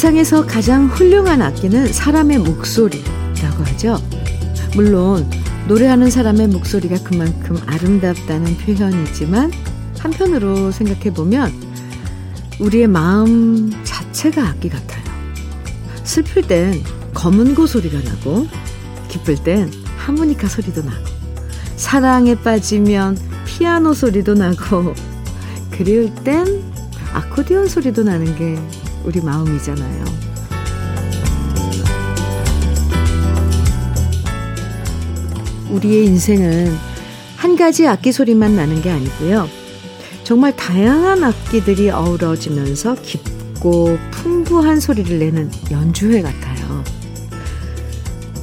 세상에서 가장 훌륭한 악기는 사람의 목소리라고 하죠. 물론 노래하는 사람의 목소리가 그만큼 아름답다는 표현이지만 한편으로 생각해 보면 우리의 마음 자체가 악기 같아요. 슬플 땐 검은고 소리가 나고 기쁠 땐 하모니카 소리도 나고 사랑에 빠지면 피아노 소리도 나고 그리울 땐 아코디언 소리도 나는 게 우리 마음이잖아요. 우리의 인생은 한 가지 악기 소리만 나는 게 아니고요. 정말 다양한 악기들이 어우러지면서 깊고 풍부한 소리를 내는 연주회 같아요.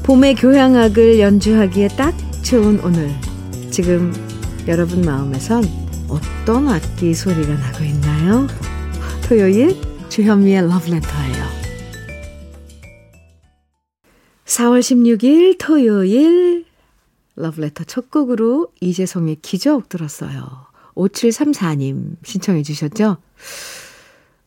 봄의 교향악을 연주하기에 딱 좋은 오늘. 지금 여러분 마음에선 어떤 악기 소리가 나고 있나요? 토요일 주현미의 러브레터예요. 4월 16일 토요일 러브레터 첫 곡으로 이재성의 기적 들었어요. 5734님 신청해 주셨죠?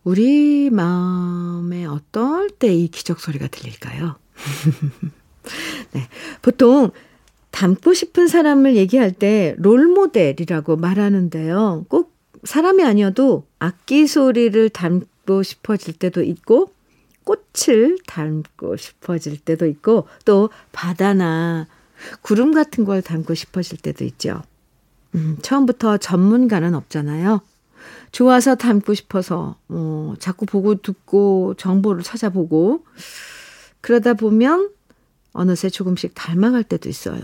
우리 마음에 어떨 때 이 기적 소리가 들릴까요? 네. 보통 닮고 싶은 사람을 얘기할 때 롤모델이라고 말하는데요. 꼭 사람이 아니어도 악기 소리를 닮 고 싶어질 때도 있고, 꽃을 닮고 싶어질 때도 있고, 또 바다나 구름 같은 걸 닮고 싶어질 때도 있죠. 음, 처음부터 전문가는 없잖아요. 좋아서 닮고 싶어서, 어, 자꾸 보고 듣고 정보를 찾아보고, 그러다 보면 어느새 조금씩 닮아갈 때도 있어요.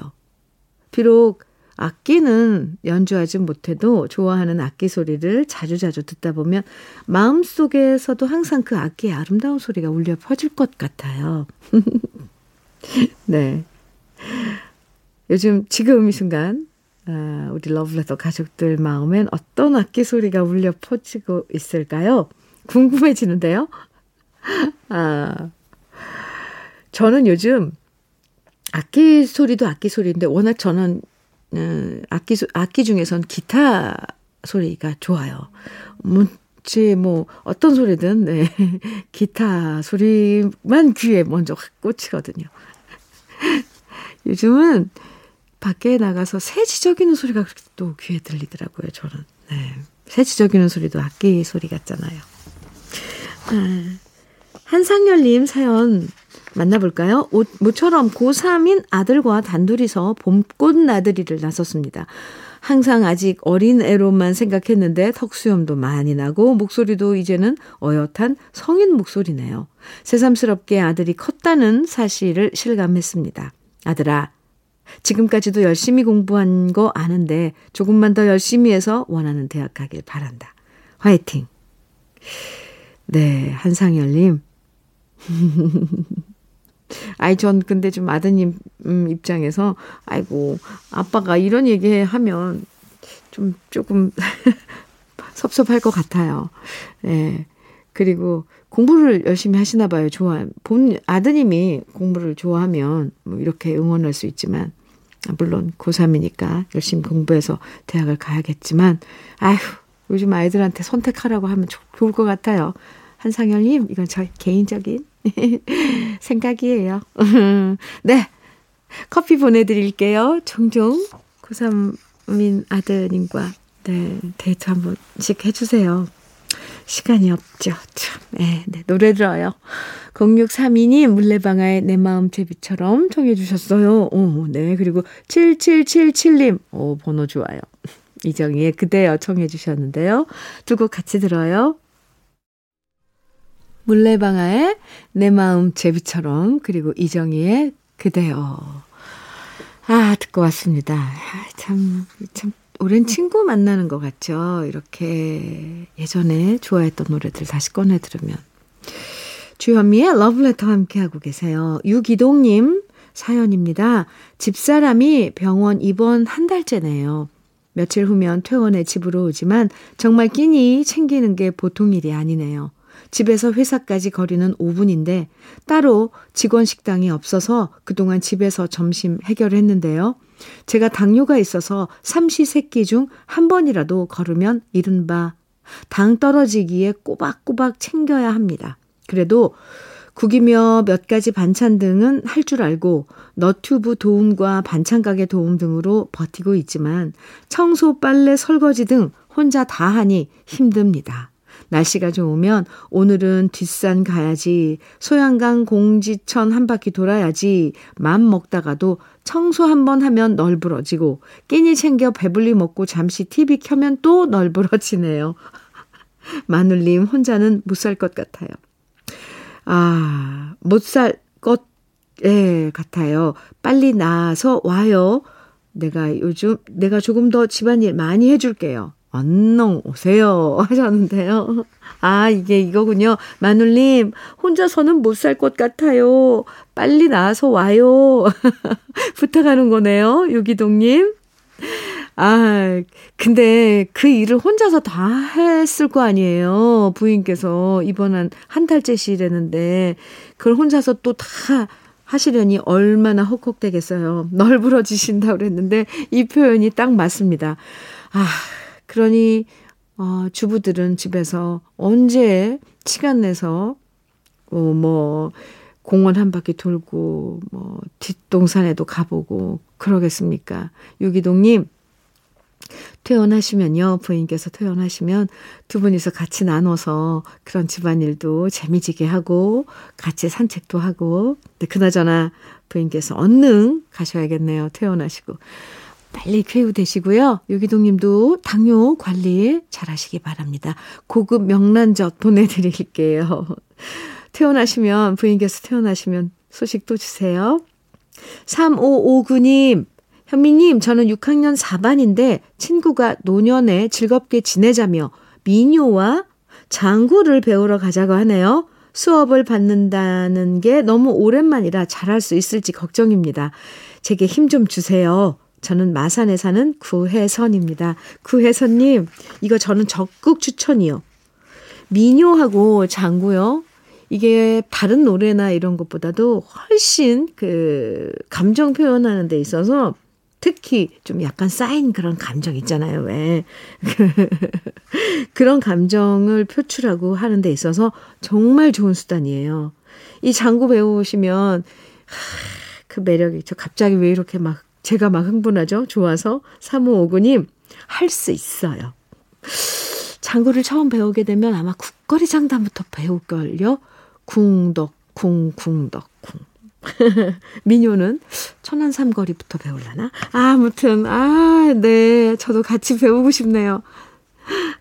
비록 악기는 연주하지 못해도 좋아하는 악기 소리를 자주자주 듣다 보면 마음속에서도 항상 그 악기의 아름다운 소리가 울려 퍼질 것 같아요. 네. 요즘 지금 이 순간 아, 우리 러블레터 가족들 마음엔 어떤 악기 소리가 울려 퍼지고 있을까요? 궁금해지는데요. 아, 저는 요즘 악기 소리도 악기 소리인데 워낙 저는 음, 악기 악기 중에선 기타 소리가 좋아요. 문제 뭐 어떤 소리든 네. 기타 소리만 귀에 먼저 확 꽂히거든요. 요즘은 밖에 나가서 새 지저귀는 소리가 그렇게 또 귀에 들리더라고요, 저는. 네. 새 지저귀는 소리도 악기 소리 같잖아요. 아, 한상열님 사연 만나볼까요? 옷, 모처럼 고3인 아들과 단둘이서 봄꽃 나들이를 나섰습니다. 항상 아직 어린 애로만 생각했는데 턱수염도 많이 나고 목소리도 이제는 어엿한 성인 목소리네요. 새삼스럽게 아들이 컸다는 사실을 실감했습니다. 아들아, 지금까지도 열심히 공부한 거 아는데 조금만 더 열심히 해서 원하는 대학 가길 바란다. 화이팅! 네, 한상열님. 아이, 전 근데 좀 아드님 음, 입장에서, 아이고, 아빠가 이런 얘기 하면 좀 조금 섭섭할 것 같아요. 예. 네. 그리고 공부를 열심히 하시나 봐요. 좋아. 본 아드님이 공부를 좋아하면 뭐 이렇게 응원할 수 있지만, 물론 고3이니까 열심히 공부해서 대학을 가야겠지만, 아휴, 요즘 아이들한테 선택하라고 하면 좋을 것 같아요. 한상열님, 이건 저 개인적인 생각이에요. 네. 커피 보내드릴게요. 종종 고3민 아드님과 네, 데이트 한 번씩 해주세요. 시간이 없죠. 참. 네, 네, 노래 들어요. 0632님, 물레방아의 내 마음 제비처럼 청해주셨어요. 오, 네. 그리고 7777님, 오, 번호 좋아요. 이정희의 그대여 청해주셨는데요. 두 곡 같이 들어요. 물레방아의 내 마음 제비처럼 그리고 이정희의 그대여. 아, 듣고 왔습니다. 아, 참, 참, 오랜 친구 만나는 것 같죠? 이렇게 예전에 좋아했던 노래들 다시 꺼내 들으면. 주현미의 러브레터 함께하고 계세요. 유기동님 사연입니다. 집사람이 병원 입원 한 달째네요. 며칠 후면 퇴원해 집으로 오지만 정말 끼니 챙기는 게 보통 일이 아니네요. 집에서 회사까지 거리는 5분인데 따로 직원 식당이 없어서 그동안 집에서 점심 해결했는데요. 제가 당뇨가 있어서 삼시세끼 중 한 번이라도 걸으면 이른바 당 떨어지기에 꼬박꼬박 챙겨야 합니다. 그래도 국이며 몇 가지 반찬 등은 할 줄 알고 너튜브 도움과 반찬 가게 도움 등으로 버티고 있지만 청소, 빨래, 설거지 등 혼자 다 하니 힘듭니다. 날씨가 좋으면 오늘은 뒷산 가야지, 소양강 공지천 한 바퀴 돌아야지, 맘 먹다가도 청소 한 번 하면 널브러지고, 끼니 챙겨 배불리 먹고 잠시 TV 켜면 또 널브러지네요. 마눌님 혼자는 못 살 것 같아요. 아, 못 살 것, 예, 같아요. 빨리 나서 와요. 내가 요즘, 내가 조금 더 집안일 많이 해줄게요. 언능 오세요 하셨는데요. 아, 이게 이거군요. 마눌님, 혼자서는 못 살 것 같아요. 빨리 나와서 와요. 부탁하는 거네요. 유기동님. 아, 근데 그 일을 혼자서 다 했을 거 아니에요. 부인께서 이번 한, 한 달째시라는데, 그걸 혼자서 또 다 하시려니 얼마나 헉헉대겠어요. 널브러지신다고 그랬는데, 이 표현이 딱 맞습니다. 아, 그러니, 어, 주부들은 집에서 언제 시간 내서, 어, 뭐, 공원 한 바퀴 돌고, 뭐, 뒷동산에도 가보고, 그러겠습니까? 유기동님, 퇴원하시면요, 부인께서 퇴원하시면 두 분이서 같이 나눠서 그런 집안일도 재미지게 하고, 같이 산책도 하고, 근데 그나저나 부인께서 얼른 가셔야겠네요, 퇴원하시고. 빨리 쾌유되시고요. 유기동 님도 당뇨 관리 잘 하시기 바랍니다. 고급 명란젓 보내드릴게요. 퇴원하시면, 부인께서 퇴원하시면 소식 또 주세요. 3559님, 현미님, 저는 6학년 4반인데 친구가 노년에 즐겁게 지내자며 미녀와 장구를 배우러 가자고 하네요. 수업을 받는다는 게 너무 오랜만이라 잘할 수 있을지 걱정입니다. 제게 힘 좀 주세요. 저는 마산에 사는 구혜선입니다. 구혜선님, 이거 저는 적극 추천이요. 미녀하고 장구요. 이게 다른 노래나 이런 것보다도 훨씬 그 감정 표현하는 데 있어서 특히 좀 약간 쌓인 그런 감정 있잖아요. 왜? 그런 감정을 표출하고 하는 데 있어서 정말 좋은 수단이에요. 이 장구 배우시면 그 매력이 저 갑자기 왜 이렇게 막 제가 막 흥분하죠? 좋아서 3559님 할 수 있어요. 장구를 처음 배우게 되면 아마 국거리 장단부터 배울걸요. 궁덕 쿵쿵덕 쿵. 민요는 천안 삼거리부터 배울라나? 아, 무튼 아, 네. 저도 같이 배우고 싶네요.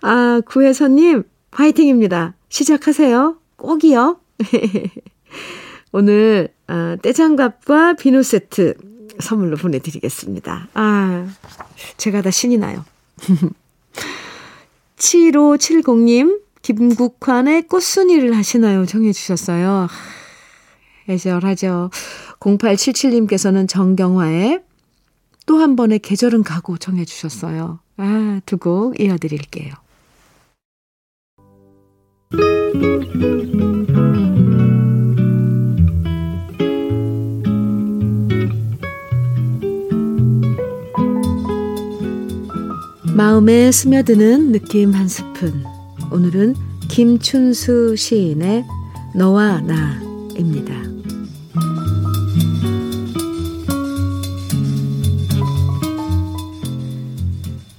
아, 구혜선 님, 화이팅입니다. 시작하세요. 꼭이요. 오늘, 아, 떼장갑과 비누 세트 선물로 보내드리겠습니다. 아, 제가 다 신이 나요. 7570님, 김국환의 꽃순이를 하시나요? 정해주셨어요. 애절하죠. 0877님께서는 정경화의 또 한 번의 계절은 가고 정해주셨어요. 아, 두 곡 이어드릴게요. 마음에 스며드는 느낌 한 스푼. 오늘은 김춘수 시인의 너와 나입니다.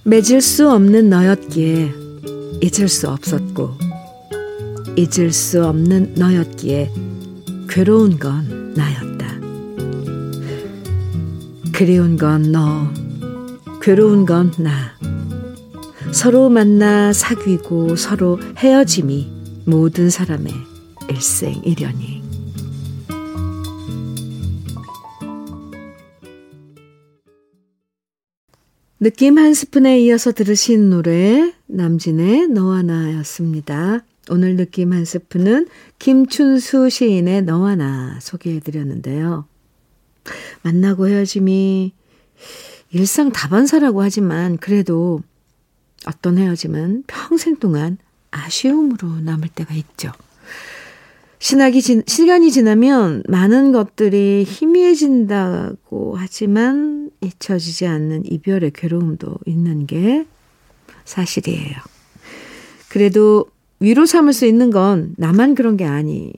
맺을 수 없는 너였기에 잊을 수 없었고, 잊을 수 없는 너였기에 괴로운 건 나였다. 그리운 건 너, 괴로운 건 나. 서로 만나 사귀고 서로 헤어짐이 모든 사람의 일생이려니. 느낌 한 스푼에 이어서 들으신 노래 남진의 너와 나였습니다. 오늘 느낌 한 스푼은 김춘수 시인의 너와 나 소개해 드렸는데요. 만나고 헤어짐이 일상 다반사라고 하지만 그래도 어떤 헤어짐은 평생 동안 아쉬움으로 남을 때가 있죠. 신학이 지, 시간이 지나면 많은 것들이 희미해진다고 하지만 잊혀지지 않는 이별의 괴로움도 있는 게 사실이에요. 그래도 위로 삼을 수 있는 건 나만 그런 게 아니,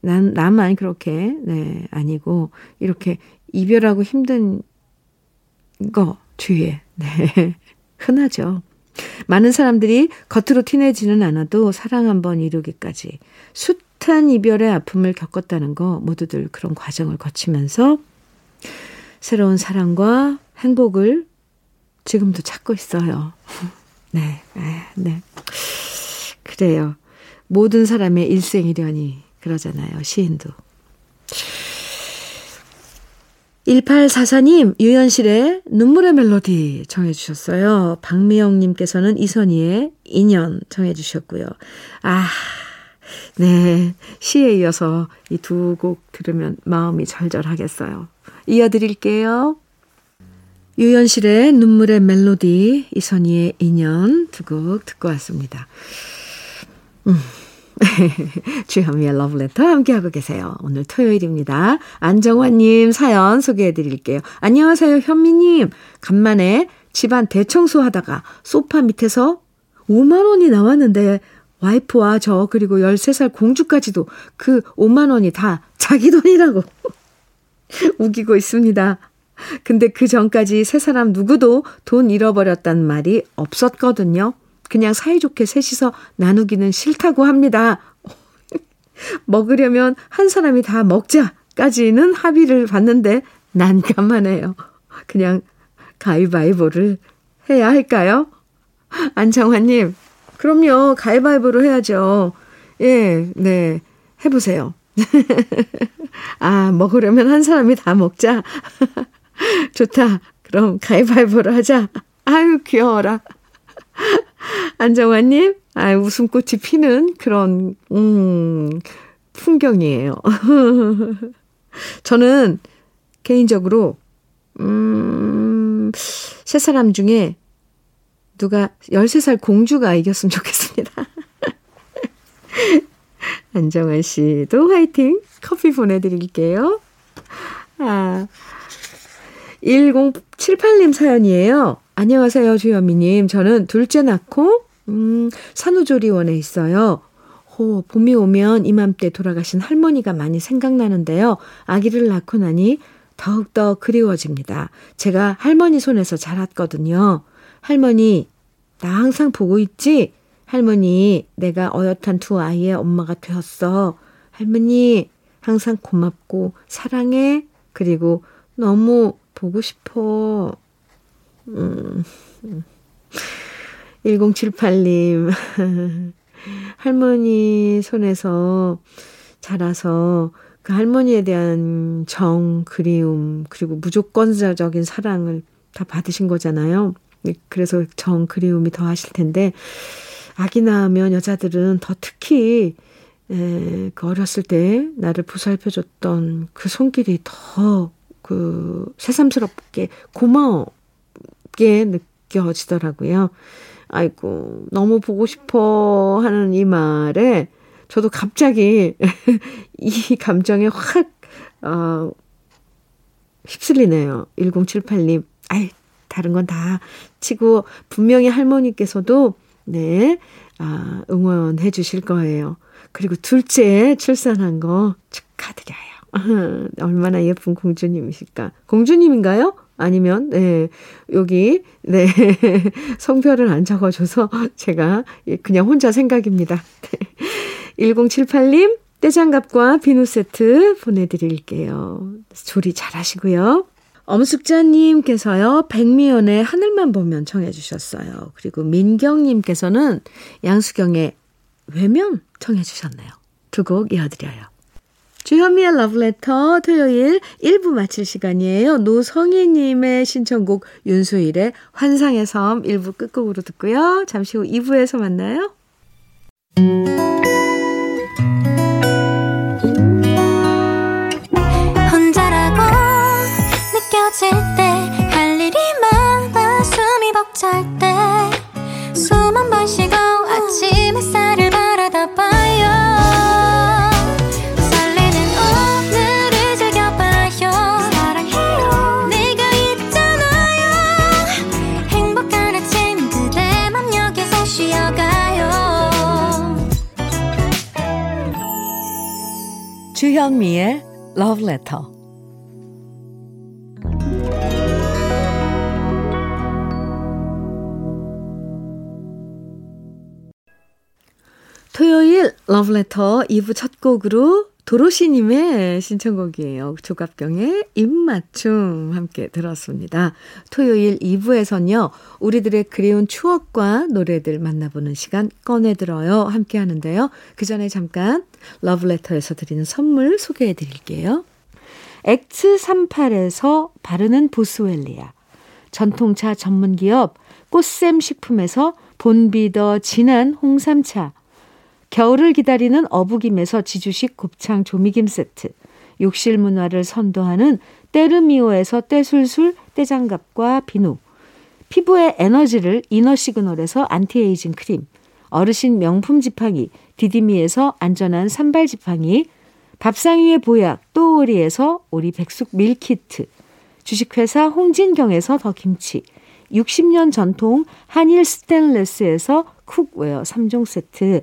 난, 나만 그렇게, 네, 아니고, 이렇게 이별하고 힘든 거, 주위에, 네, 흔하죠. 많은 사람들이 겉으로 티내지는 않아도 사랑 한번 이루기까지 숱한 이별의 아픔을 겪었다는 거 모두들 그런 과정을 거치면서 새로운 사랑과 행복을 지금도 찾고 있어요. 네, 네. 그래요. 모든 사람의 일생이려니 그러잖아요. 시인도. 1844님, 유연실의 눈물의 멜로디 정해주셨어요. 박미영님께서는 이선희의 인연 정해주셨고요. 아, 네. 시에 이어서 이 두 곡 들으면 마음이 절절하겠어요. 이어드릴게요. 유연실의 눈물의 멜로디, 이선희의 인연 두 곡 듣고 왔습니다. 음. 주현미의 러브레터 함께하고 계세요. 오늘 토요일입니다. 안정환님 사연 소개해 드릴게요. 안녕하세요, 현미님. 간만에 집안 대청소 하다가 소파 밑에서 5만원이 나왔는데 와이프와 저 그리고 13살 공주까지도 그 5만원이 다 자기 돈이라고 우기고 있습니다. 근데 그 전까지 세 사람 누구도 돈 잃어버렸단 말이 없었거든요. 그냥 사이좋게 셋이서 나누기는 싫다고 합니다. 먹으려면 한 사람이 다 먹자까지는 합의를 봤는데 난감하네요. 그냥 가위바위보를 해야 할까요? 안정환님, 그럼요. 가위바위보로 해야죠. 예, 네. 해보세요. 아, 먹으려면 한 사람이 다 먹자. 좋다. 그럼 가위바위보로 하자. 아유, 귀여워라. 안정환님, 아, 웃음꽃이 피는 그런, 음, 풍경이에요. 저는 개인적으로, 음, 세 사람 중에 누가 13살 공주가 이겼으면 좋겠습니다. 안정환 씨도 화이팅! 커피 보내드릴게요. 아, 1078님 사연이에요. 안녕하세요, 주현미님. 저는 둘째 낳고, 음, 산후조리원에 있어요. 호, 봄이 오면 이맘때 돌아가신 할머니가 많이 생각나는데요. 아기를 낳고 나니 더욱더 그리워집니다. 제가 할머니 손에서 자랐거든요. 할머니, 나 항상 보고 있지? 할머니, 내가 어엿한 두 아이의 엄마가 되었어. 할머니, 항상 고맙고, 사랑해. 그리고 너무 보고 싶어. 음. 1078님. 할머니 손에서 자라서 그 할머니에 대한 정, 그리움, 그리고 무조건적인 사랑을 다 받으신 거잖아요. 그래서 정, 그리움이 더 하실 텐데, 아기 낳으면 여자들은 더 특히, 에, 그 어렸을 때 나를 보살펴줬던 그 손길이 더 그 새삼스럽게 고마 웠게 느껴지더라고요. 아이고, 너무 보고 싶어 하는 이 말에 저도 갑자기 이 감정에 확, 어, 휩쓸리네요. 1078님. 아이, 다른 건 다 치고 분명히 할머니께서도 네, 아, 응원해 주실 거예요. 그리고 둘째 출산한 거 축하드려요. 얼마나 예쁜 공주님이실까. 공주님인가요? 아니면, 네, 여기, 네, 성별을 안 적어줘서 제가 그냥 혼자 생각입니다. 1078님, 떼장갑과 비누 세트 보내드릴게요. 조리 잘 하시고요. 엄숙자님께서요, 백미연의 하늘만 보면 청해주셨어요. 그리고 민경님께서는 양수경의 외면 청해주셨네요. 두 곡 이어드려요. 주현미의 러브레터 토요일 1부 마칠 시간이에요. 노성희님의 신청곡 윤수일의 환상의 섬 1부 끝곡으로 듣고요. 잠시 후 2부에서 만나요. Love Letter. 토요일 Letter 2부 첫 곡으로 도로시님의 신청곡이에요. 조갑경의 입맞춤 함께 들었습니다. 토요일 2부에선요, 우리들의 그리운 추억과 노래들 만나보는 시간 꺼내들어요. 함께 하는데요. 그 전에 잠깐 러브레터에서 드리는 선물 소개해 드릴게요. X38에서 바르는 보스웰리아. 전통차 전문기업 꽃샘 식품에서 본비더 진한 홍삼차. 겨울을 기다리는 어부김에서 지주식 곱창 조미김 세트, 욕실 문화를 선도하는 때르미오에서 때술술 때장갑과 비누, 피부의 에너지를 이너 시그널에서 안티에이징 크림, 어르신 명품 지팡이 디디미에서 안전한 삼발 지팡이, 밥상 위의 보약 또오리에서 오리 백숙 밀키트, 주식회사 홍진경에서 더 김치, 60년 전통 한일 스텐레스에서 cookware 3종 세트,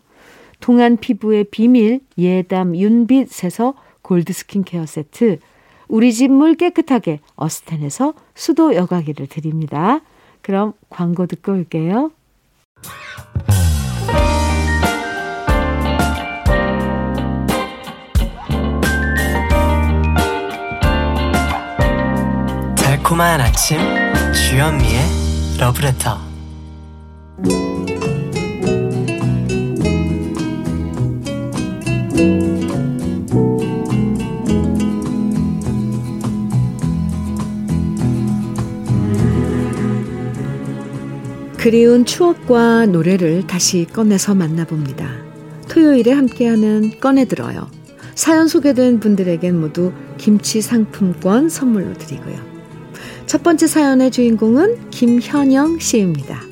동안 피부의 비밀 예담 윤빛에서 골드 스킨케어 세트, 우리 집 물 깨끗하게 어스텐에서 수도 여과기를 드립니다. 그럼 광고 듣고 올게요. 달콤한 아침 주현미의 러브레터 그리운 추억과 노래를 다시 꺼내서 만나봅니다. 토요일에 함께하는 꺼내들어요. 사연 소개된 분들에겐 모두 김치 상품권 선물로 드리고요. 첫 번째 사연의 주인공은 김현영 씨입니다.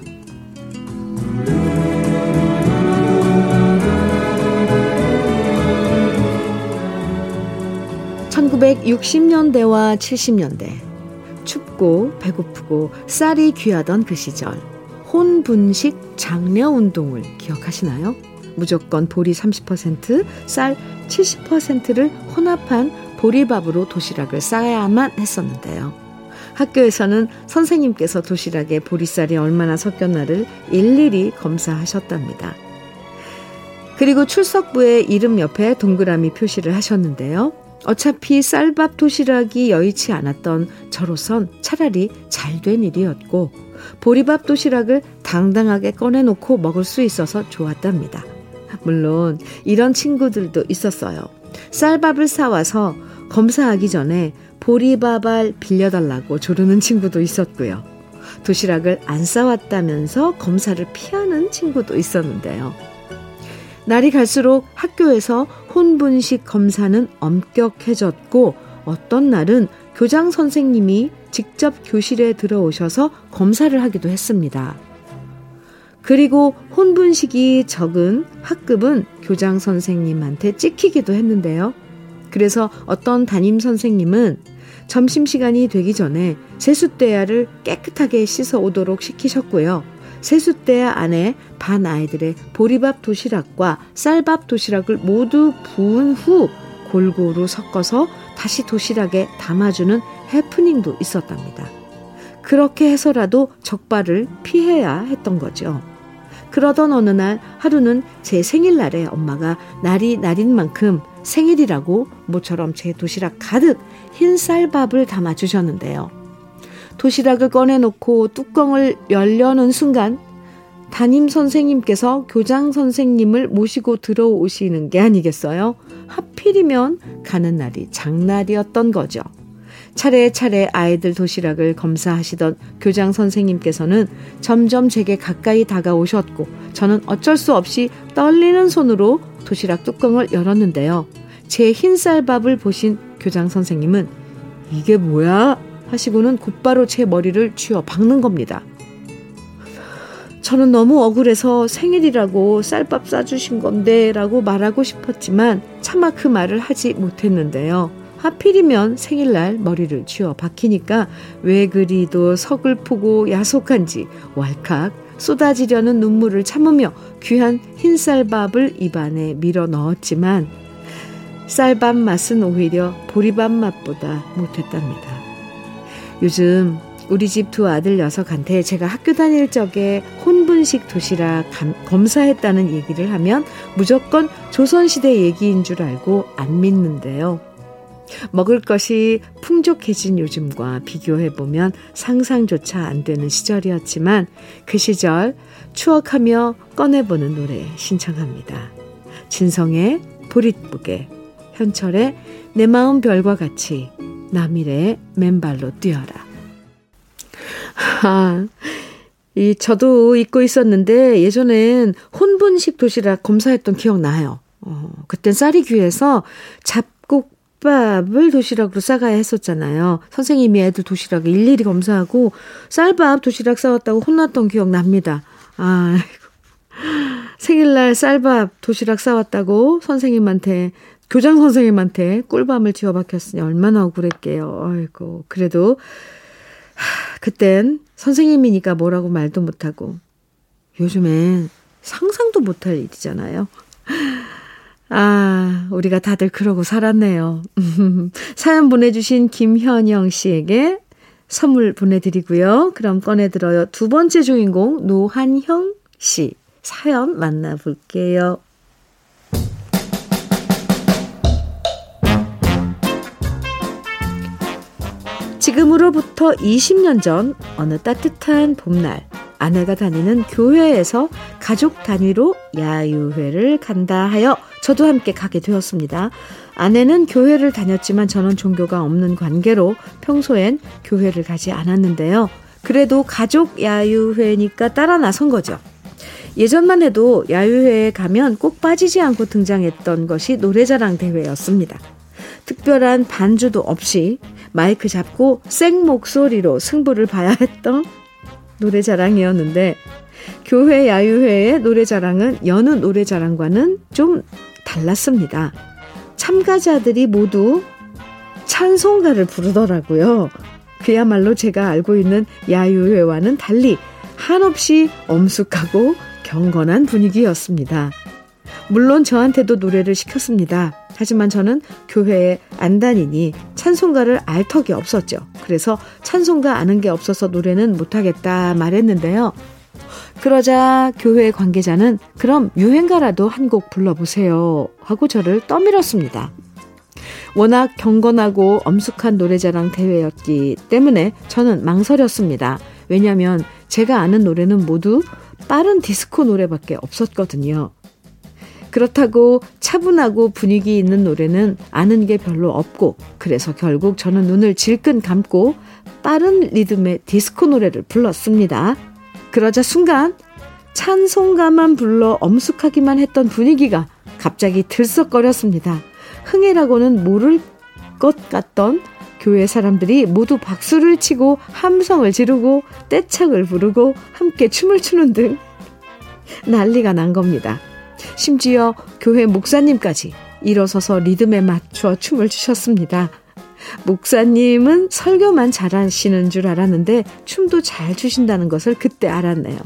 1960년대와 70년대 춥고 배고프고 쌀이 귀하던 그 시절 혼분식 장려 운동을 기억하시나요? 무조건 보리 30%, 쌀 70%를 혼합한 보리밥으로 도시락을 싸야만 했었는데요. 학교에서는 선생님께서 도시락에 보리쌀이 얼마나 섞였나를 일일이 검사하셨답니다. 그리고 출석부에 이름 옆에 동그라미 표시를 하셨는데요. 어차피 쌀밥 도시락이 여의치 않았던 저로선 차라리 잘 된 일이었고 보리밥 도시락을 당당하게 꺼내놓고 먹을 수 있어서 좋았답니다. 물론 이런 친구들도 있었어요. 쌀밥을 사와서 검사하기 전에 보리밥알 빌려달라고 조르는 친구도 있었고요. 도시락을 안 싸왔다면서 검사를 피하는 친구도 있었는데요. 날이 갈수록 학교에서 혼분식 검사는 엄격해졌고 어떤 날은 교장 선생님이 직접 교실에 들어오셔서 검사를 하기도 했습니다. 그리고 혼분식이 적은 학급은 교장 선생님한테 찍히기도 했는데요. 그래서 어떤 담임 선생님은 점심시간이 되기 전에 세숫대야를 깨끗하게 씻어 오도록 시키셨고요. 세숫대야 안에 반 아이들의 보리밥 도시락과 쌀밥 도시락을 모두 부은 후 골고루 섞어서 다시 도시락에 담아주는 해프닝도 있었답니다. 그렇게 해서라도 적발을 피해야 했던 거죠. 그러던 어느 날 하루는 제 생일날에 엄마가 날이 날인 만큼 생일이라고 모처럼 제 도시락 가득 흰 쌀밥을 담아주셨는데요. 도시락을 꺼내놓고 뚜껑을 열려는 순간 담임 선생님께서 교장 선생님을 모시고 들어오시는 게 아니겠어요? 하필이면 가는 날이 장날이었던 거죠. 차례차례 아이들 도시락을 검사하시던 교장 선생님께서는 점점 제게 가까이 다가오셨고 저는 어쩔 수 없이 떨리는 손으로 도시락 뚜껑을 열었는데요. 제 흰쌀밥을 보신 교장 선생님은 이게 뭐야? 하시고는 곧바로 제 머리를 쥐어 박는 겁니다. 저는 너무 억울해서 생일이라고 쌀밥 싸주신 건데 라고 말하고 싶었지만 차마 그 말을 하지 못했는데요. 하필이면 생일날 머리를 쥐어 박히니까 왜 그리도 서글프고 야속한지 왈칵 쏟아지려는 눈물을 참으며 귀한 흰쌀밥을 입안에 밀어 넣었지만 쌀밥 맛은 오히려 보리밥 맛보다 못했답니다. 요즘 우리 집 두 아들 녀석한테 제가 학교 다닐 적에 혼분식 도시락 감, 검사했다는 얘기를 하면 무조건 조선시대 얘기인 줄 알고 안 믿는데요. 먹을 것이 풍족해진 요즘과 비교해보면 상상조차 안 되는 시절이었지만 그 시절 추억하며 꺼내보는 노래 신청합니다. 진성의 보릿부개, 현철의 내 마음 별과 같이, 남일의 맨발로 뛰어라. 아, 이 저도 잊고 있었는데 예전엔 혼분식 도시락 검사했던 기억 나요. 어, 그땐 쌀이 귀해서 잡곡밥을 도시락으로 싸가야 했었잖아요. 선생님이 애들 도시락을 일일이 검사하고 쌀밥 도시락 싸왔다고 혼났던 기억 납니다. 아, 생일날 쌀밥 도시락 싸왔다고 선생님한테 교장 선생님한테 꿀밤을 쥐어박혔으니 얼마나 억울했게요. 아이고 그래도 그땐 선생님이니까 뭐라고 말도 못하고 요즘엔 상상도 못할 일이잖아요. 아, 우리가 다들 그러고 살았네요. 사연 보내주신 김현영 씨에게 선물 보내드리고요. 그럼 꺼내들어요. 두 번째 주인공 노한형 씨 사연 만나볼게요. 지금으로부터 20년 전 어느 따뜻한 봄날 아내가 다니는 교회에서 가족 단위로 야유회를 간다 하여 저도 함께 가게 되었습니다. 아내는 교회를 다녔지만 저는 종교가 없는 관계로 평소엔 교회를 가지 않았는데요. 그래도 가족 야유회니까 따라 나선 거죠. 예전만 해도 야유회에 가면 꼭 빠지지 않고 등장했던 것이 노래자랑 대회였습니다. 특별한 반주도 없이 마이크 잡고 생 목소리로 승부를 봐야 했던 노래 자랑이었는데 교회 야유회의 노래 자랑은 여느 노래 자랑과는 좀 달랐습니다. 참가자들이 모두 찬송가를 부르더라고요. 그야말로 제가 알고 있는 야유회와는 달리 한없이 엄숙하고 경건한 분위기였습니다. 물론 저한테도 노래를 시켰습니다. 하지만 저는 교회에 안 다니니 찬송가를 알 턱이 없었죠. 그래서 찬송가 아는 게 없어서 노래는 못하겠다 말했는데요. 그러자 교회 관계자는 그럼 유행가라도 한 곡 불러보세요 하고 저를 떠밀었습니다. 워낙 경건하고 엄숙한 노래자랑 대회였기 때문에 저는 망설였습니다. 왜냐하면 제가 아는 노래는 모두 빠른 디스코 노래밖에 없었거든요. 그렇다고 차분하고 분위기 있는 노래는 아는 게 별로 없고 그래서 결국 저는 눈을 질끈 감고 빠른 리듬의 디스코 노래를 불렀습니다. 그러자 순간 찬송가만 불러 엄숙하기만 했던 분위기가 갑자기 들썩거렸습니다. 흥이라고는 모를 것 같던 교회 사람들이 모두 박수를 치고 함성을 지르고 떼창을 부르고 함께 춤을 추는 등 난리가 난 겁니다. 심지어 교회 목사님까지 일어서서 리듬에 맞춰 춤을 추셨습니다. 목사님은 설교만 잘하시는 줄 알았는데 춤도 잘 추신다는 것을 그때 알았네요.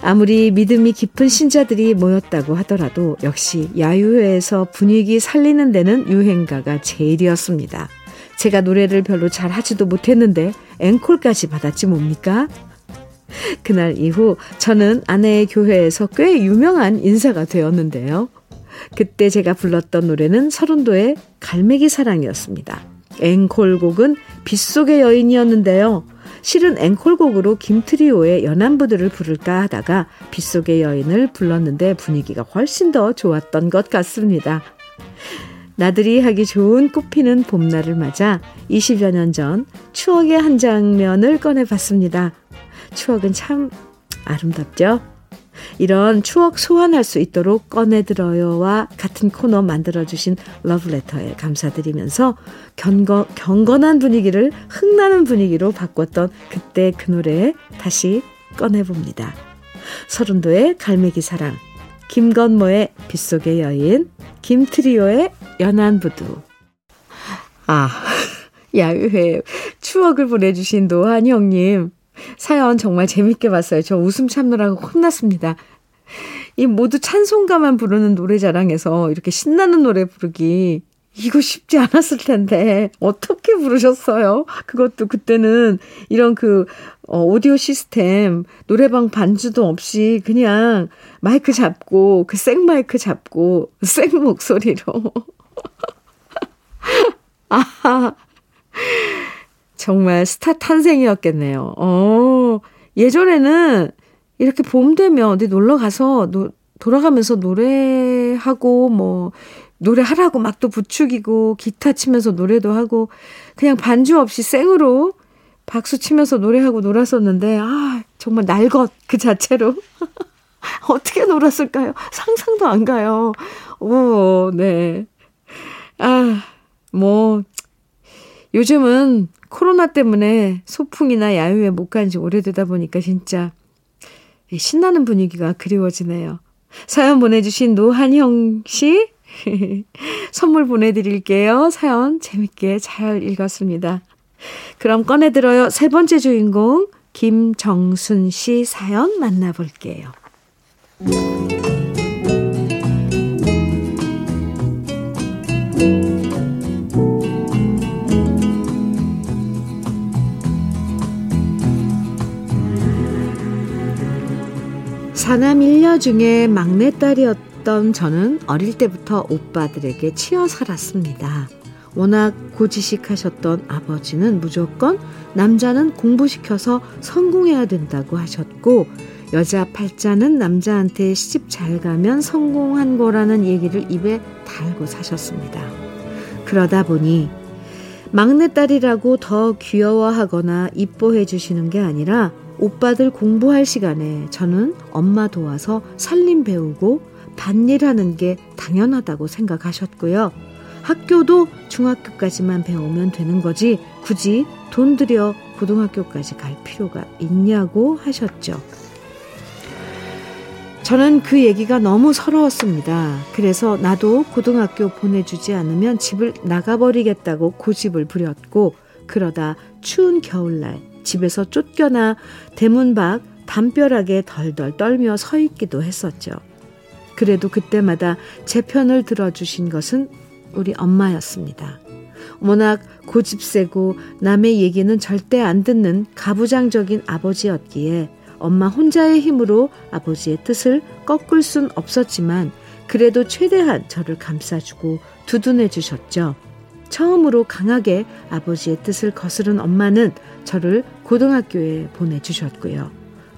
아무리 믿음이 깊은 신자들이 모였다고 하더라도 역시 야유회에서 분위기 살리는 데는 유행가가 제일이었습니다. 제가 노래를 별로 잘 하지도 못했는데 앵콜까지 받았지 뭡니까? 그날 이후 저는 아내의 교회에서 꽤 유명한 인사가 되었는데요. 그때 제가 불렀던 노래는 서른도의 갈매기 사랑이었습니다. 앵콜곡은 빗속의 여인이었는데요. 실은 앵콜곡으로 김트리오의 연안부들을 부를까 하다가 빗속의 여인을 불렀는데 분위기가 훨씬 더 좋았던 것 같습니다. 나들이 하기 좋은 꽃피는 봄날을 맞아 20여 년 전 추억의 한 장면을 꺼내봤습니다. 추억은 참 아름답죠? 이런 추억 소환할 수 있도록 꺼내들어요와 같은 코너 만들어주신 러브레터에 감사드리면서 경거, 경건한 분위기를 흥나는 분위기로 바꿨던 그때 그 노래 다시 꺼내봅니다. 서른도의 갈매기 사랑, 김건모의 빗속의 여인, 김트리오의 연안 부두. 아, 야유회 추억을 보내주신 노한 형님. 사연 정말 재밌게 봤어요. 저 웃음 참느라고 혼났습니다. 이 모두 찬송가만 부르는 노래 자랑에서 이렇게 신나는 노래 부르기 이거 쉽지 않았을 텐데 어떻게 부르셨어요? 그것도 그때는 이런 그 어, 오디오 시스템 노래방 반주도 없이 그냥 마이크 잡고 그 생 마이크 잡고 생 목소리로 아 정말 스타 탄생이었겠네요. 어, 예전에는 이렇게 봄 되면 어디 놀러 가서 노, 돌아가면서 노래하고 뭐 노래하라고 막 또 부추기고 기타 치면서 노래도 하고 그냥 반주 없이 생으로 박수 치면서 노래하고 놀았었는데 아 정말 날것 그 자체로 어떻게 놀았을까요? 상상도 안 가요. 오, 네. 아, 뭐 요즘은 코로나 때문에 소풍이나 야유회 못 간 지 오래되다 보니까 진짜 신나는 분위기가 그리워지네요. 사연 보내주신 노한형 씨, 선물 보내드릴게요. 사연 재밌게 잘 읽었습니다. 그럼 꺼내들어요. 세 번째 주인공, 김정순 씨 사연 만나볼게요. 사남 일녀 중에 막내딸이었던 저는 어릴 때부터 오빠들에게 치여 살았습니다. 워낙 고지식하셨던 아버지는 무조건 남자는 공부시켜서 성공해야 된다고 하셨고 여자 팔자는 남자한테 시집 잘 가면 성공한 거라는 얘기를 입에 달고 사셨습니다. 그러다 보니 막내딸이라고 더 귀여워하거나 이뻐해 주시는 게 아니라 오빠들 공부할 시간에 저는 엄마 도와서 살림 배우고 밭일하는 게 당연하다고 생각하셨고요. 학교도 중학교까지만 배우면 되는 거지 굳이 돈 들여 고등학교까지 갈 필요가 있냐고 하셨죠. 저는 그 얘기가 너무 서러웠습니다. 그래서 나도 고등학교 보내주지 않으면 집을 나가버리겠다고 고집을 부렸고 그러다 추운 겨울날 집에서 쫓겨나 대문 밖 담벼락에 덜덜 떨며 서 있기도 했었죠. 그래도 그때마다 제 편을 들어주신 것은 우리 엄마였습니다. 워낙 고집세고 남의 얘기는 절대 안 듣는 가부장적인 아버지였기에 엄마 혼자의 힘으로 아버지의 뜻을 꺾을 순 없었지만 그래도 최대한 저를 감싸주고 두둔해 주셨죠. 처음으로 강하게 아버지의 뜻을 거스른 엄마는 저를 고등학교에 보내주셨고요.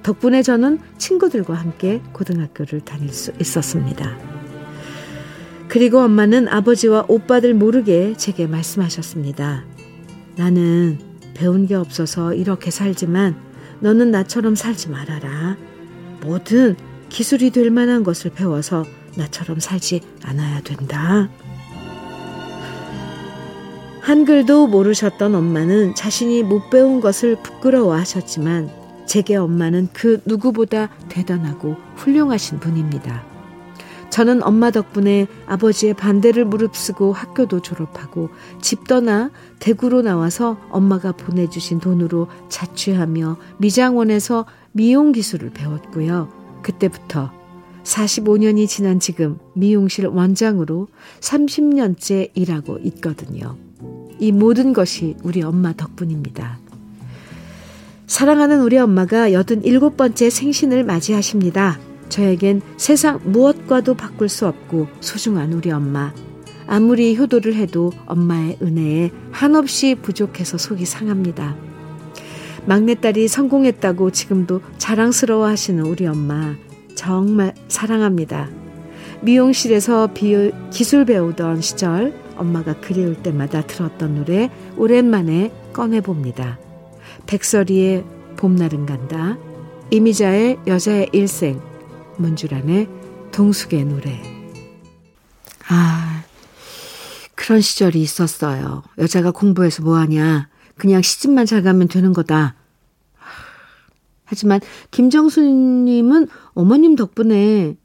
덕분에 저는 친구들과 함께 고등학교를 다닐 수 있었습니다. 그리고 엄마는 아버지와 오빠들 모르게 제게 말씀하셨습니다. 나는 배운 게 없어서 이렇게 살지만 너는 나처럼 살지 말아라. 뭐든 기술이 될 만한 것을 배워서 나처럼 살지 않아야 된다. 한글도 모르셨던 엄마는 자신이 못 배운 것을 부끄러워 하셨지만 제게 엄마는 그 누구보다 대단하고 훌륭하신 분입니다. 저는 엄마 덕분에 아버지의 반대를 무릅쓰고 학교도 졸업하고 집 떠나 대구로 나와서 엄마가 보내주신 돈으로 자취하며 미장원에서 미용 기술을 배웠고요. 그때부터 45년이 지난 지금 미용실 원장으로 30년째 일하고 있거든요. 이 모든 것이 우리 엄마 덕분입니다. 사랑하는 우리 엄마가 87번째 생신을 맞이하십니다. 저에겐 세상 무엇과도 바꿀 수 없고 소중한 우리 엄마. 아무리 효도를 해도 엄마의 은혜에 한없이 부족해서 속이 상합니다. 막내딸이 성공했다고 지금도 자랑스러워 하시는 우리 엄마. 정말 사랑합니다. 미용실에서 비, 기술 배우던 시절 엄마가 그리울 때마다 들었던 노래 오랜만에 꺼내봅니다. 백설이의 봄날은 간다. 이미자의 여자의 일생, 문주란의 동숙의 노래. 아, 그런 시절이 있었어요. 여자가 공부해서 뭐하냐. 그냥 시집만 잘 가면 되는 거다. 하지만 김정수님은 어머님 덕분에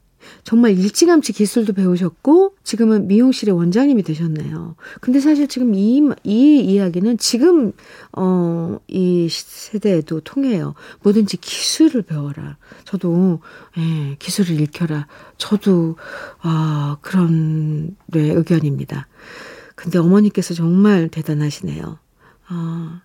정말 일찌감치 기술도 배우셨고 지금은 미용실의 원장님이 되셨네요. 근데 사실 지금 이, 이 이야기는 지금 어, 이 세대에도 통해요. 뭐든지 기술을 배워라. 저도 예, 기술을 익혀라. 저도 아, 그런 네, 의견입니다. 근데 어머니께서 정말 대단하시네요. 아,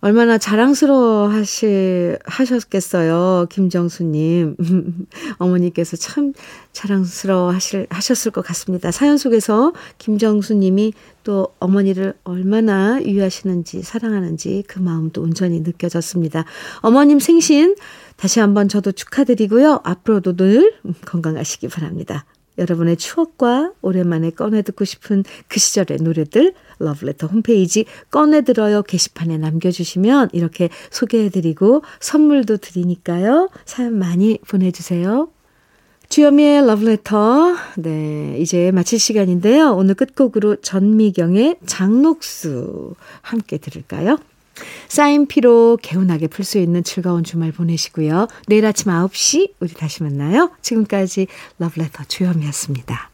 얼마나 자랑스러워 하시, 하셨겠어요. 김정수님. 어머니께서 참 자랑스러워 하실, 하셨을 것 같습니다. 사연 속에서 김정수님이 또 어머니를 얼마나 유하시는지, 사랑하는지 그 마음도 온전히 느껴졌습니다. 어머님 생신 다시 한번 저도 축하드리고요. 앞으로도 늘 건강하시기 바랍니다. 여러분의 추억과 오랜만에 꺼내 듣고 싶은 그 시절의 노래들 러브레터 홈페이지 꺼내 들어요 게시판에 남겨주시면 이렇게 소개해드리고 선물도 드리니까요. 사연 많이 보내주세요. 주여미의 러브레터. 네, 이제 마칠 시간인데요. 오늘 끝곡으로 전미경의 장녹수 함께 들을까요? 쌓인 피로 개운하게 풀 수 있는 즐거운 주말 보내시고요. 내일 아침 9시 우리 다시 만나요. 지금까지 러브레터 주현미였습니다.